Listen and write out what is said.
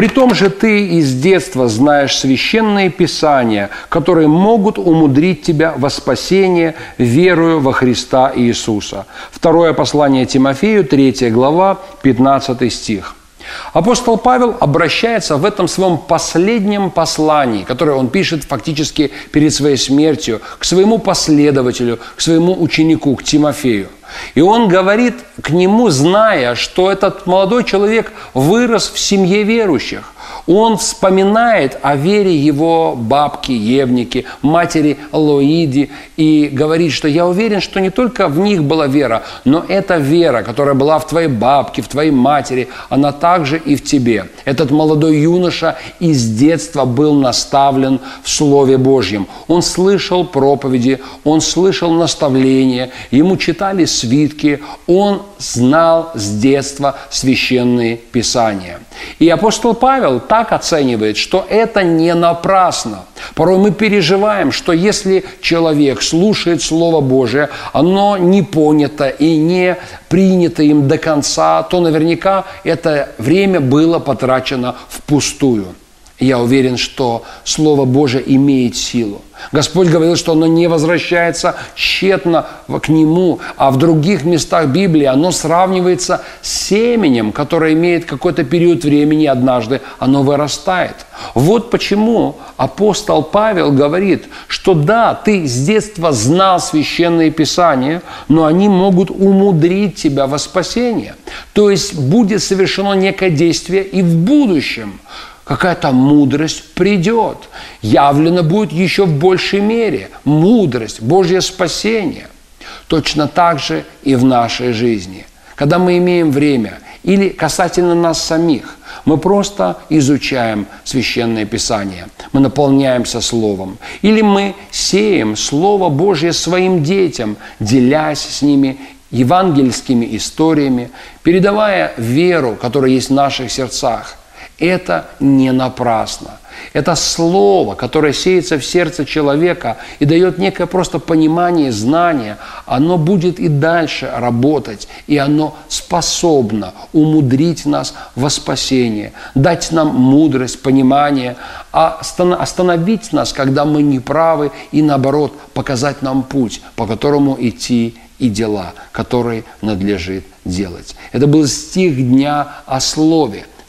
При том же ты из детства знаешь священные писания, которые могут умудрить тебя во спасение, верую во Христа Иисуса. Второе послание Тимофею, 3 глава, 15 стих. Апостол Павел обращается в этом своем последнем послании, которое он пишет фактически перед своей смертью, к своему последователю, к своему ученику, к Тимофею. И он говорит к нему, зная, что этот молодой человек вырос в семье верующих – он вспоминает о вере его бабки Евники, матери Лоиди, и говорит, что я уверен, что не только в них была вера, но эта вера, которая была в твоей бабке, в твоей матери, она также и в тебе. Этот молодой юноша из детства был наставлен в Слове Божьем. Он слышал проповеди, он слышал наставления, ему читали свитки, он знал с детства священные писания. И апостол Павел так оценивает, что это не напрасно. Порой мы переживаем, что если человек слушает Слово Божие, оно не понято и не принято им до конца, то наверняка это время было потрачено впустую. Я уверен, что Слово Божие имеет силу. Господь говорил, что оно не возвращается тщетно к Нему, а в других местах Библии оно сравнивается с семенем, которое имеет какой-то период времени, однажды оно вырастает. Вот почему апостол Павел говорит, что да, ты с детства знал священные писания, но они могут умудрить тебя во спасение. То есть будет совершено некое действие и в будущем – какая-то мудрость придет. Явлено будет еще в большей мере мудрость, Божье спасение. Точно так же и в нашей жизни. Когда мы имеем время или касательно нас самих, мы просто изучаем Священное Писание, мы наполняемся Словом. Или мы сеем Слово Божье своим детям, делясь с ними евангельскими историями, передавая веру, которая есть в наших сердцах. Это не напрасно. Это слово, которое сеется в сердце человека и дает некое просто понимание, знание, оно будет и дальше работать, и оно способно умудрить нас во спасение, дать нам мудрость, понимание, а остановить нас, когда мы неправы, и наоборот, показать нам путь, по которому идти и дела, которые надлежит делать. Это был стих дня о слове –